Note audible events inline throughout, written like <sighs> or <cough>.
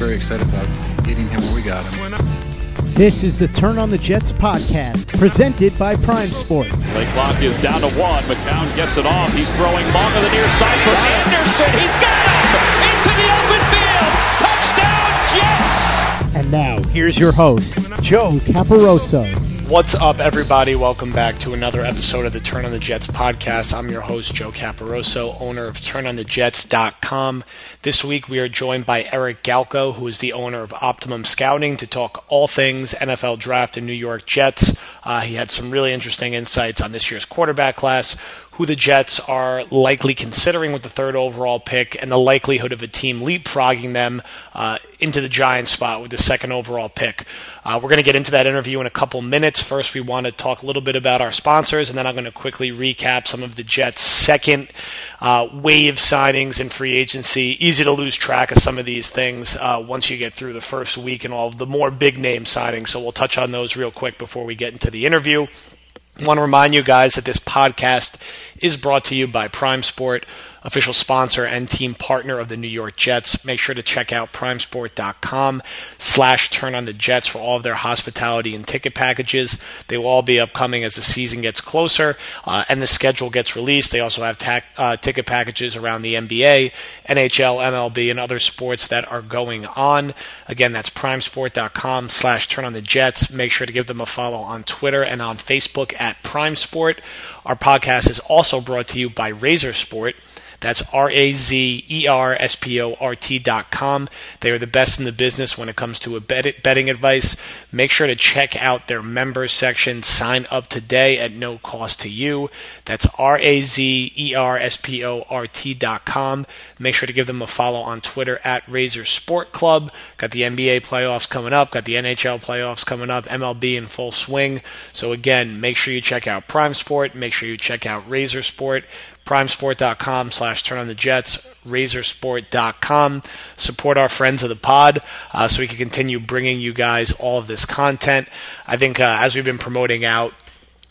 very excited about getting him where we got him. This is the Turn on the Jets podcast, presented by Prime Sport. Play clock is down to one. McCown gets it off. He's throwing long on the near side for Anderson. He's got him into the open field. Touchdown, Jets! And now, here's your host, Joe Caporoso. What's up, everybody? Welcome back to another episode of the Turn on the Jets podcast. I'm your host, Joe Caporoso, owner of TurnOnTheJets.com. This week, we are joined by Eric Galko, who is the owner of Optimum Scouting, to talk all things NFL draft and New York Jets. Uh, he had some really interesting insights on this year's quarterback class, who the Jets are likely considering with the third overall pick, and the likelihood of a team leapfrogging them uh, into the Giants spot with the second overall pick. Uh, we're going to get into that interview in a couple minutes. First, we want to talk a little bit about our sponsors, and then I'm going to quickly recap some of the Jets' second uh, wave signings and free agency. Easy to lose track of some of these things uh, once you get through the first week and all of the more big name signings. So we'll touch on those real quick before we get into the interview. Want to remind you guys that this podcast is brought to you by Prime Sport, official sponsor and team partner of the New York Jets. Make sure to check out primesport.com slash turn on the Jets for all of their hospitality and ticket packages. They will all be upcoming as the season gets closer uh, and the schedule gets released. They also have uh, ticket packages around the NBA, NHL, MLB, and other sports that are going on. Again, that's primesport.com slash turn on the Jets. Make sure to give them a follow on Twitter and on Facebook at Primesport. Our podcast is also brought to you by Razer Sport. That's R A Z E R S P O R T dot com. They are the best in the business when it comes to betting advice. Make sure to check out their members section. Sign up today at no cost to you. That's R A Z E R S P O R T dot com. Make sure to give them a follow on Twitter at Razer Sport Club. Got the NBA playoffs coming up, got the NHL playoffs coming up, MLB in full swing. So again, make sure you check out Prime Sport. Make sure you check out Razer Sport primesport.com slash turn on the jets razersport.com support our friends of the pod uh, so we can continue bringing you guys all of this content. I think uh, as we've been promoting out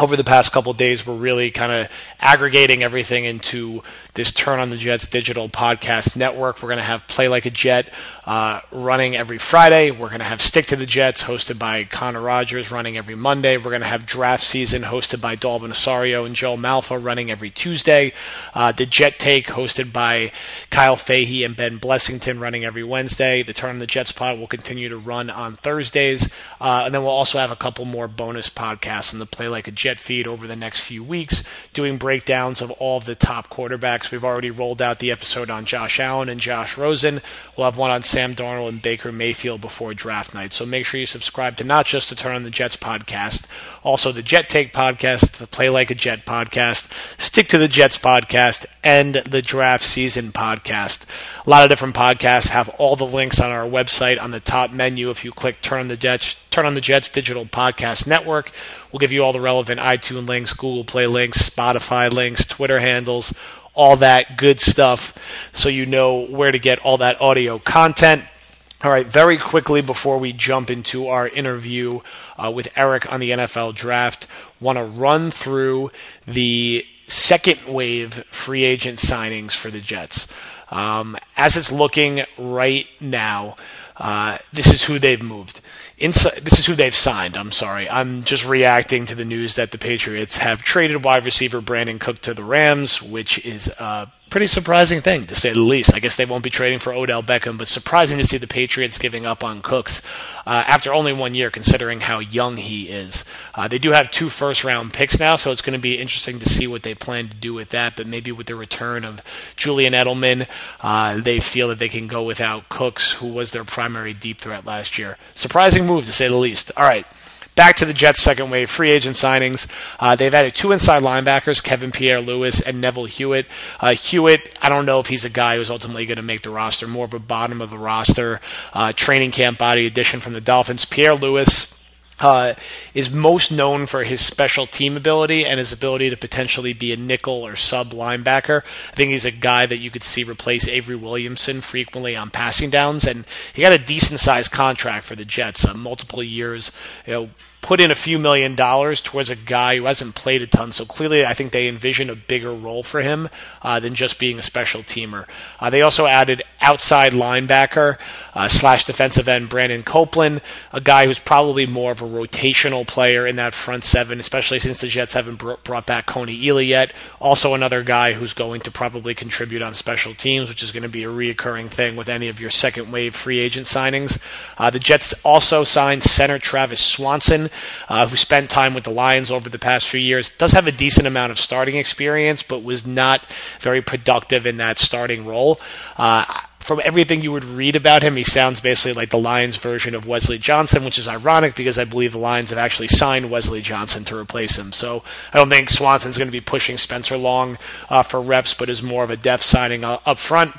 over the past couple days, we're really kind of aggregating everything into this Turn on the Jets digital podcast network. We're going to have Play Like a Jet uh, running every Friday. We're going to have Stick to the Jets hosted by Connor Rogers running every Monday. We're going to have Draft Season hosted by Dalvin Osorio and Joe Malfa running every Tuesday. Uh, the Jet Take hosted by Kyle Fahey and Ben Blessington running every Wednesday. The Turn on the Jets pod will continue to run on Thursdays. Uh, and then we'll also have a couple more bonus podcasts on the Play Like a Jet feed over the next few weeks, doing breakdowns of all of the top quarterbacks. We've already rolled out the episode on Josh Allen and Josh Rosen. We'll have one on Sam Darnold and Baker Mayfield before draft night. So make sure you subscribe to not just the Turn on the Jets podcast, also the Jet Take podcast, the Play Like a Jet podcast, Stick to the Jets podcast, and the Draft Season podcast. A lot of different podcasts have all the links on our website on the top menu. If you click Turn on the Jets, Turn on the Jets Digital Podcast Network, we'll give you all the relevant iTunes links, Google Play links, Spotify links, Twitter handles, all that good stuff, so you know where to get all that audio content. All right, very quickly before we jump into our interview uh, with Eric on the NFL draft, want to run through the second wave free agent signings for the Jets. Um, as it's looking right now, uh, this is who they've moved. Inside, this is who they've signed. I'm sorry. I'm just reacting to the news that the Patriots have traded wide receiver Brandin Cook to the Rams, which is a pretty surprising thing to say the least. I guess they won't be trading for Odell Beckham, but surprising to see the Patriots giving up on Cooks uh, after only one year, considering how young he is. Uh, they do have two first round picks now, so it's going to be interesting to see what they plan to do with that. But maybe with the return of Julian Edelman, uh, they feel that they can go without Cooks, who was their primary deep threat last year. Surprising move to say the least. All right. Back to the Jets' second wave free agent signings. Uh, they've added two inside linebackers, Kevin Pierre-Louis and Neville Hewitt. Uh, Hewitt, I don't know if he's a guy who's ultimately going to make the roster, more of a bottom of the roster uh, training camp body addition from the Dolphins. Pierre Lewis. Uh, is most known for his special team ability and his ability to potentially be a nickel or sub linebacker. I think he's a guy that you could see replace Avery Williamson frequently on passing downs, and he got a decent sized contract for the Jets, uh, multiple years. You know, put in a few million dollars towards a guy who hasn't played a ton. So clearly, I think they envision a bigger role for him uh, than just being a special teamer. Uh, they also added outside linebacker uh, slash defensive end Brandon Copeland, a guy who's probably more of a rotational player in that front seven, especially since the Jets haven't brought back Kony Ealy yet. Also, another guy who's going to probably contribute on special teams, which is going to be a reoccurring thing with any of your second wave free agent signings. Uh, the Jets also signed center Travis Swanson, uh, who spent time with the Lions over the past few years. Does have a decent amount of starting experience, but was not very productive in that starting role. Uh, from everything you would read about him, he sounds basically like the Lions version of Wesley Johnson, which is ironic because I believe the Lions have actually signed Wesley Johnson to replace him. So I don't think Swanson's going to be pushing Spencer Long uh, for reps, but is more of a depth signing uh, up front.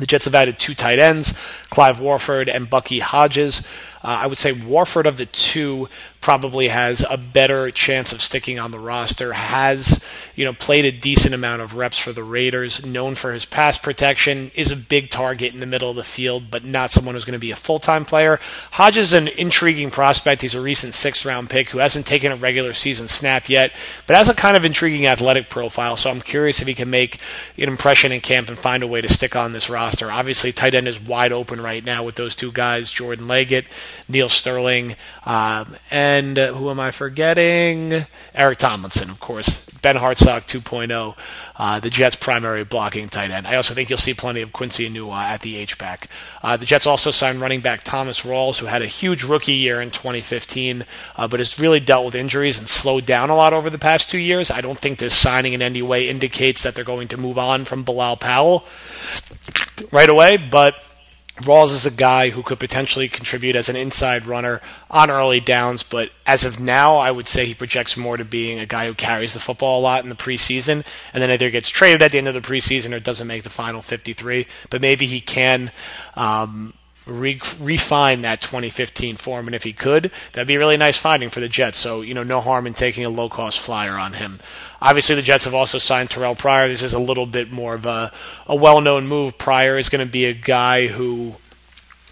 The Jets have added two tight ends, Clive Walford and Bucky Hodges. Uh, I would say Walford of the two probably has a better chance of sticking on the roster. Has you know played a decent amount of reps for the Raiders. Known for his pass protection. Is a big target in the middle of the field, but not someone who's going to be a full time player. Hodges is an intriguing prospect. He's a recent sixth round pick who hasn't taken a regular season snap yet, but has a kind of intriguing athletic profile. So I'm curious if he can make an impression in camp and find a way to stick on this roster. Obviously, tight end is wide open right now with those two guys, Jordan Leggett, Neal Sterling, um, and uh, who am I forgetting? Eric Tomlinson, of course. Ben Hartsock 2.0, uh, the Jets' primary blocking tight end. I also think you'll see plenty of Quincy Enunwa at the H-back. Uh, the Jets also signed running back Thomas Rawls, who had a huge rookie year in 2015, uh, but has really dealt with injuries and slowed down a lot over the past two years. I don't think this signing in any way indicates that they're going to move on from Bilal Powell right away, but Rawls is a guy who could potentially contribute as an inside runner on early downs, but as of now, I would say he projects more to being a guy who carries the football a lot in the preseason and then either gets traded at the end of the preseason or doesn't make the final 53. But maybe he can um, re- refine that 2015 form, and if he could, that'd be a really nice finding for the Jets. So, you know, no harm in taking a low cost flyer on him. Obviously, the Jets have also signed Terrell Pryor. This is a little bit more of a, a well known move. Pryor is going to be a guy who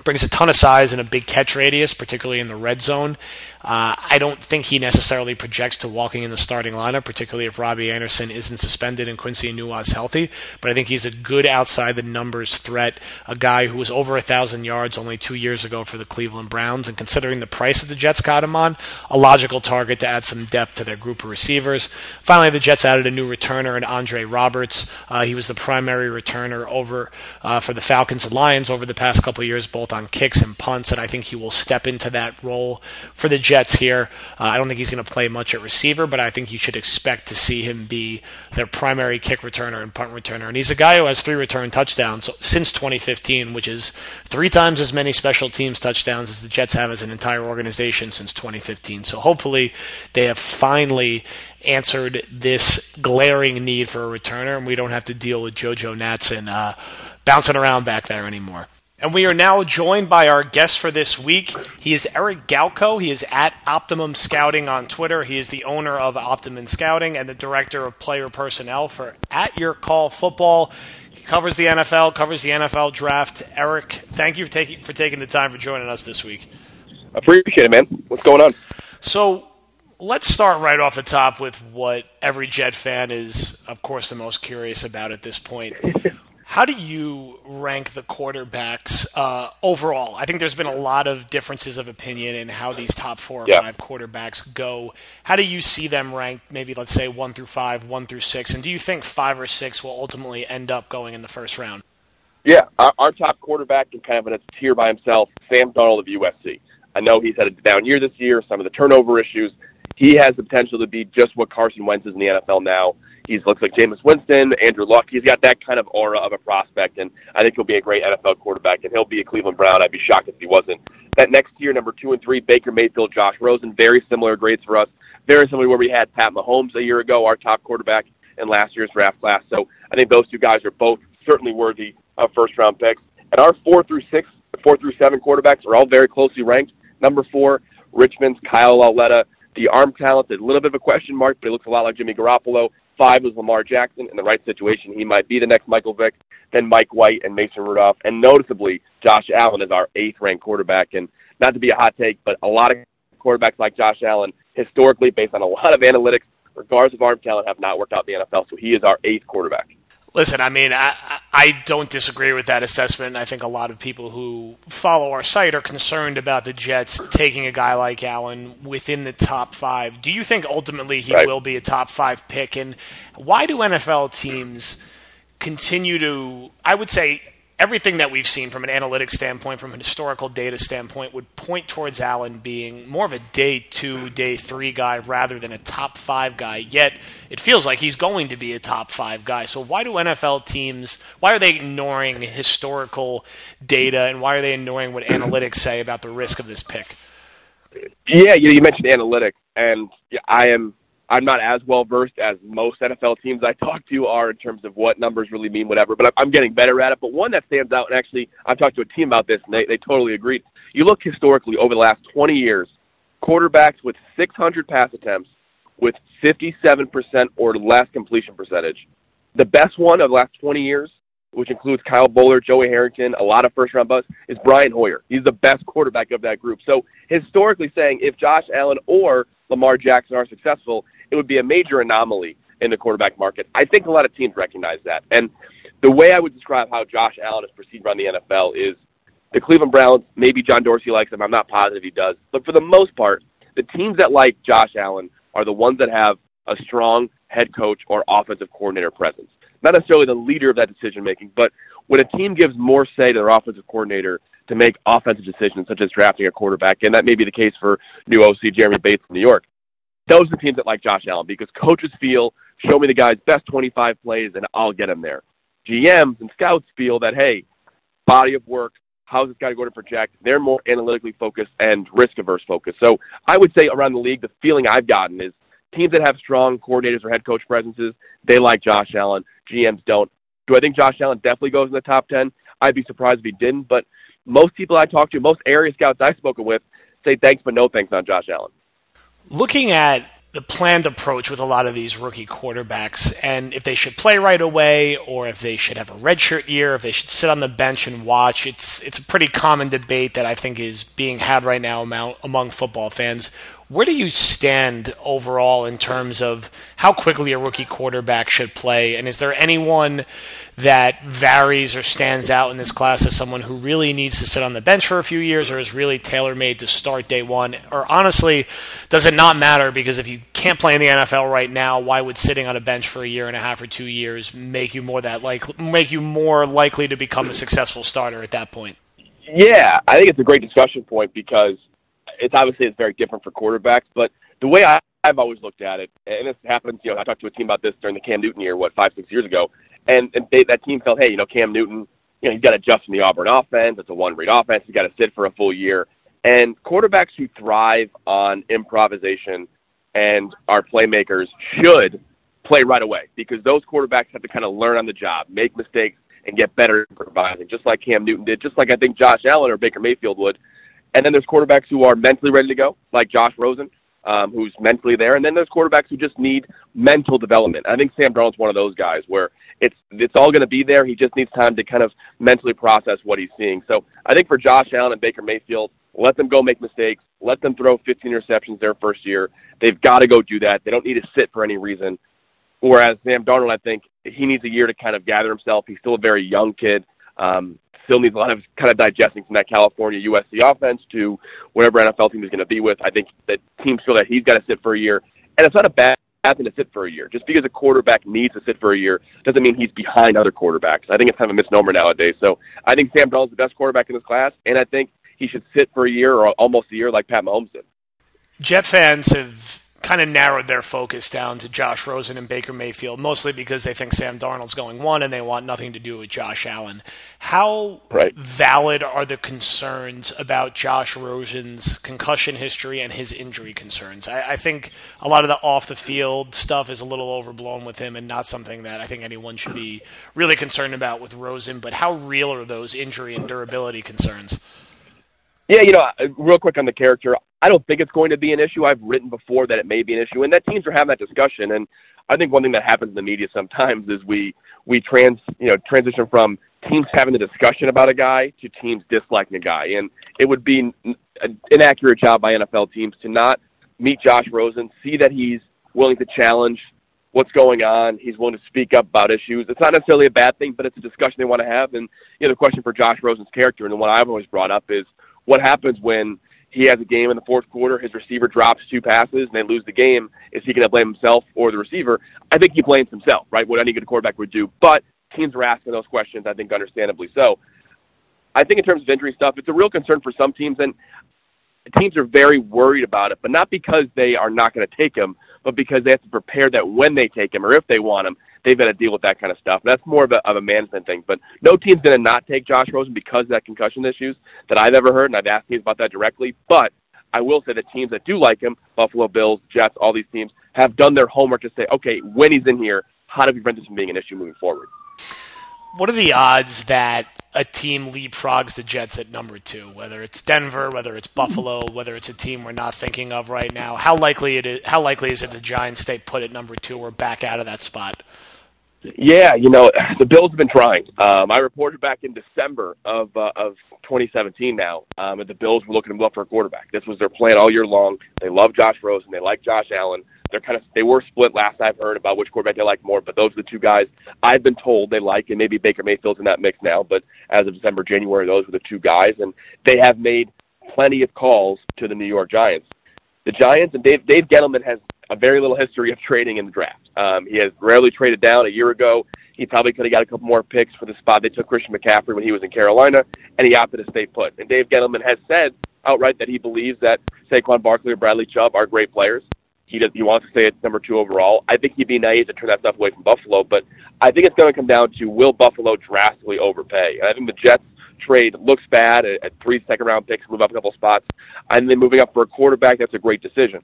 brings a ton of size and a big catch radius, particularly in the red zone. Uh, I don't think he necessarily projects to walking in the starting lineup, particularly if Robbie Anderson isn't suspended and Quincy Enunwa is healthy. But I think he's a good outside the numbers threat, a guy who was over a thousand yards only two years ago for the Cleveland Browns, and considering the price that the Jets got him on, a logical target to add some depth to their group of receivers. Finally, the Jets added a new returner in Andre Roberts. Uh, he was the primary returner over uh, for the Falcons and Lions over the past couple years, both on kicks and punts, and I think he will step into that role for the Jets Jets here. Uh, I don't think he's going to play much at receiver, but I think you should expect to see him be their primary kick returner and punt returner. And he's a guy who has three return touchdowns since 2015, which is three times as many special teams touchdowns as the Jets have as an entire organization since 2015. So hopefully they have finally answered this glaring need for a returner, and we don't have to deal with JoJo Natson uh, bouncing around back there anymore. And we are now joined by our guest for this week. He is Eric Galko. He is at Optimum Scouting on Twitter. He is the owner of Optimum Scouting and the director of player personnel for At Your Call Football. He covers the NFL, covers the NFL draft. Eric, thank you for taking for taking the time for joining us this week. Appreciate it, man. What's going on? So let's start right off the top with what every Jet fan is, of course, the most curious about at this point. How do you rank the quarterbacks uh, overall? I think there's been a lot of differences of opinion in how these top four or yeah. five quarterbacks go. How do you see them ranked? Maybe let's say one through five, one through six, and do you think five or six will ultimately end up going in the first round? Yeah, our, our top quarterback is kind of in a tier by himself. Sam Darnold of USC. I know he's had a down year this year, some of the turnover issues. He has the potential to be just what Carson Wentz is in the NFL now. He looks like Jameis Winston, Andrew Luck. He's got that kind of aura of a prospect, and I think he'll be a great NFL quarterback, and he'll be a Cleveland Brown. I'd be shocked if he wasn't. That next year, number two and three, Baker Mayfield, Josh Rosen, very similar grades for us. Very similar where we had Pat Mahomes a year ago, our top quarterback in last year's draft class. So I think those two guys are both certainly worthy of first round picks. And our four through six, four through seven quarterbacks are all very closely ranked. Number four, Richmond's Kyle Lauletta. The arm talent is a little bit of a question mark, but he looks a lot like Jimmy Garoppolo. Five is Lamar Jackson. In the right situation, he might be the next Michael Vick. Then Mike White and Mason Rudolph. And noticeably, Josh Allen is our eighth ranked quarterback. And not to be a hot take, but a lot of quarterbacks like Josh Allen, historically, based on a lot of analytics, regardless of arm talent, have not worked out in the NFL. So he is our eighth quarterback. Listen, I mean, I, I don't disagree with that assessment. I think a lot of people who follow our site are concerned about the Jets taking a guy like Allen within the top five. Do you think ultimately he right. will be a top five pick? And why do NFL teams continue to, I would say, everything that we've seen from an analytics standpoint, from a historical data standpoint, would point towards Allen being more of a day two, day three guy rather than a top five guy. Yet it feels like he's going to be a top five guy. So why do NFL teams, why are they ignoring historical data and why are they ignoring what analytics say about the risk of this pick? Yeah, you, know, you mentioned analytics, and I am I'm not as well versed as most NFL teams I talk to are in terms of what numbers really mean, whatever. But I'm getting better at it. But one that stands out, and actually I've talked to a team about this, and they, they totally agreed. You look historically over the last 20 years, quarterbacks with 600 pass attempts with 57% or less completion percentage. The best one of the last 20 years, which includes Kyle Boller, Joey Harrington, a lot of first round buzz, is Brian Hoyer. He's the best quarterback of that group. So historically saying if Josh Allen or Lamar Jackson are successful, it would be a major anomaly in the quarterback market. I think a lot of teams recognize that. And the way I would describe how Josh Allen is perceived around the NFL is the Cleveland Browns, maybe John Dorsey likes him. I'm not positive he does. But for the most part, the teams that like Josh Allen are the ones that have a strong head coach or offensive coordinator presence. Not necessarily the leader of that decision making, but when a team gives more say to their offensive coordinator to make offensive decisions, such as drafting a quarterback, and that may be the case for new OC Jeremy Bates in New York, those are the teams that like Josh Allen because coaches feel, show me the guy's best 25 plays and I'll get him there. GMs and scouts feel that, hey, body of work, how's this guy going to project? They're more analytically focused and risk averse focused. So I would say around the league, the feeling I've gotten is teams that have strong coordinators or head coach presences, they like Josh Allen. GMs don't. Do I think Josh Allen definitely goes in the top 10? I'd be surprised if he didn't, but most people I talk to, most area scouts I've spoken with, say thanks but no thanks on Josh Allen looking at the planned approach with a lot of these rookie quarterbacks and if they should play right away or if they should have a redshirt year, if they should sit on the bench and watch. It's it's a pretty common debate that I think is being had right now among, among football fans. Where do you stand overall in terms of how quickly a rookie quarterback should play? And is there anyone that varies or stands out in this class as someone who really needs to sit on the bench for a few years or is really tailor made to start day one? Or honestly, does it not matter? Because if you can't play in the NFL right now, why would sitting on a bench for a year and a half or two years make you more that like make you more likely to become a successful starter at that point? Yeah, I think it's a great discussion point because it's obviously it's very different for quarterbacks, but the way I, I've always looked at it, and this happens, you know, I talked to a team about this during the Cam Newton year, what five, six years ago, and, and they, that team felt, hey, you know, Cam Newton, you know, he's got to adjust from the Auburn offense. It's a one-read offense. He's got to sit for a full year. And quarterbacks who thrive on improvisation and are playmakers should play right away because those quarterbacks have to kind of learn on the job, make mistakes, and get better improvising, just like Cam Newton did, just like I think Josh Allen or Baker Mayfield would. And then there's quarterbacks who are mentally ready to go, like Josh Rosen, um, who's mentally there. And then there's quarterbacks who just need mental development. I think Sam Darnold's one of those guys where it's it's all going to be there. He just needs time to kind of mentally process what he's seeing. So I think for Josh Allen and Baker Mayfield, let them go make mistakes. Let them throw 15 interceptions their first year. They've got to go do that. They don't need to sit for any reason. Whereas Sam Darnold, I think he needs a year to kind of gather himself. He's still a very young kid. Um, still needs a lot of kind of digesting from that California USC offense to whatever NFL team he's going to be with. I think that teams feel that he's got to sit for a year, and it's not a bad thing to sit for a year. Just because a quarterback needs to sit for a year doesn't mean he's behind other quarterbacks. I think it's kind of a misnomer nowadays. So I think Sam Darnold's the best quarterback in this class, and I think he should sit for a year or almost a year like Pat Mahomes did. Jet fans have kind of narrowed their focus down to Josh Rosen and Baker Mayfield, mostly because they think Sam Darnold's going one and they want nothing to do with Josh Allen. How right. valid are the concerns about Josh Rosen's concussion history and his injury concerns? I, I think a lot of the off the field stuff is a little overblown with him and not something that I think anyone should be really concerned about with Rosen, but how real are those injury and durability concerns? Yeah, you know, real quick on the character, I don't think it's going to be an issue. I've written before that it may be an issue, and that teams are having that discussion. And I think one thing that happens in the media sometimes is we we trans you know transition from teams having a discussion about a guy to teams disliking a guy. And it would be an inaccurate job by NFL teams to not meet Josh Rosen, see that he's willing to challenge what's going on. He's willing to speak up about issues. It's not necessarily a bad thing, but it's a discussion they want to have. And you know, the question for Josh Rosen's character, and the one I've always brought up is what happens when he has a game in the fourth quarter, his receiver drops two passes, and they lose the game. Is he going to blame himself or the receiver? I think he blames himself, right? What any good quarterback would do. But teams are asking those questions, I think, understandably so. I think in terms of injury stuff, it's a real concern for some teams, and teams are very worried about it, but not because they are not going to take him, but because they have to prepare that when they take him or if they want him, they've got to deal with that kind of stuff. That's more of a, of a management thing. But no team's going to not take Josh Rosen because of that concussion issues that I've ever heard, and I've asked teams about that directly. But I will say that teams that do like him, Buffalo Bills, Jets, all these teams, have done their homework to say, okay, when he's in here, how do we prevent this from being an issue moving forward? What are the odds that a team leapfrogs the Jets at number two? Whether it's Denver, whether it's Buffalo, whether it's a team we're not thinking of right now, how likely it is? How likely is it the Giants stay put at number two or back out of that spot? Yeah, you know <sighs> the Bills have been trying. Um, I reported back in December of uh, of 2017 now, um, and the Bills were looking up for a quarterback. This was their plan all year long. They love Josh Rosen. They like Josh Allen they're kind of they were split last I've heard about which quarterback they like more, but those are the two guys I've been told they like, and maybe Baker Mayfield's in that mix now. But as of December, January, those were the two guys, and they have made plenty of calls to the New York Giants. The Giants and Dave Dave Gettleman has a very little history of trading in the draft. Um, he has rarely traded down. A year ago, he probably could have got a couple more picks for the spot. They took Christian McCaffrey when he was in Carolina, and he opted to stay put. And Dave Gettleman has said outright that he believes that Saquon Barkley or Bradley Chubb are great players. He does. He wants to stay at number two overall. I think he'd be naive to turn that stuff away from Buffalo, but I think it's going to come down to will Buffalo drastically overpay. And I think the Jets trade looks bad at, at three second round picks, move up a couple spots, and then moving up for a quarterback. That's a great decision.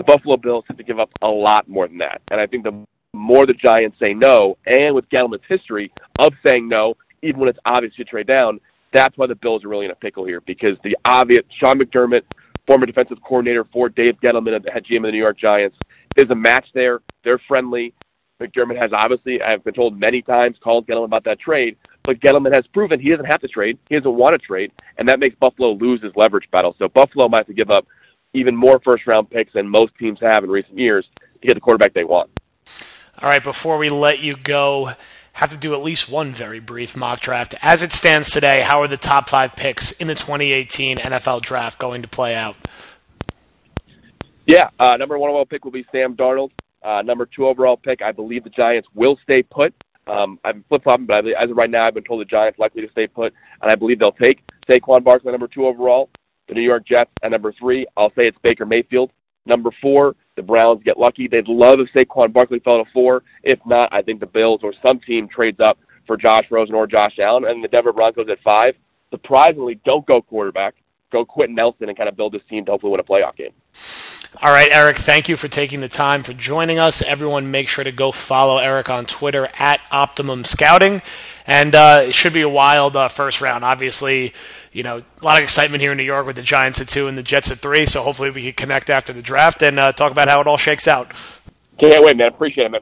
The Buffalo Bills have to give up a lot more than that, and I think the more the Giants say no, and with Gettleman's history of saying no, even when it's obvious to trade down, that's why the Bills are really in a pickle here because the obvious Sean McDermott former defensive coordinator for Dave Gettleman the head GM of the New York Giants. There's a match there. They're friendly. McDermott has obviously, I've been told many times, called Gettleman about that trade, but Gettleman has proven he doesn't have to trade. He doesn't want to trade, and that makes Buffalo lose his leverage battle. So Buffalo might have to give up even more first round picks than most teams have in recent years to get the quarterback they want. All right, before we let you go, have to do at least one very brief mock draft. As it stands today, how are the top five picks in the 2018 NFL draft going to play out? Yeah, uh, number one overall pick will be Sam Darnold. Uh, number two overall pick, I believe the Giants will stay put. Um, I'm flip flopping, but as of right now, I've been told the Giants likely to stay put, and I believe they'll take Saquon Barkley number two overall. The New York Jets at number three, I'll say it's Baker Mayfield. Number four, the Browns get lucky. They'd love if Saquon Barkley fell to four. If not, I think the Bills or some team trades up for Josh Rosen or Josh Allen. And the Denver Broncos at five, surprisingly, don't go quarterback. Go Quenton Nelson and kind of build this team to hopefully win a playoff game. All right, Eric, thank you for taking the time for joining us. Everyone, make sure to go follow Eric on Twitter at Optimum Scouting. And uh, it should be a wild uh, first round. Obviously, you know, a lot of excitement here in New York with the Giants at two and the Jets at three. So hopefully we can connect after the draft and uh, talk about how it all shakes out. Can't wait, man. Appreciate it, man.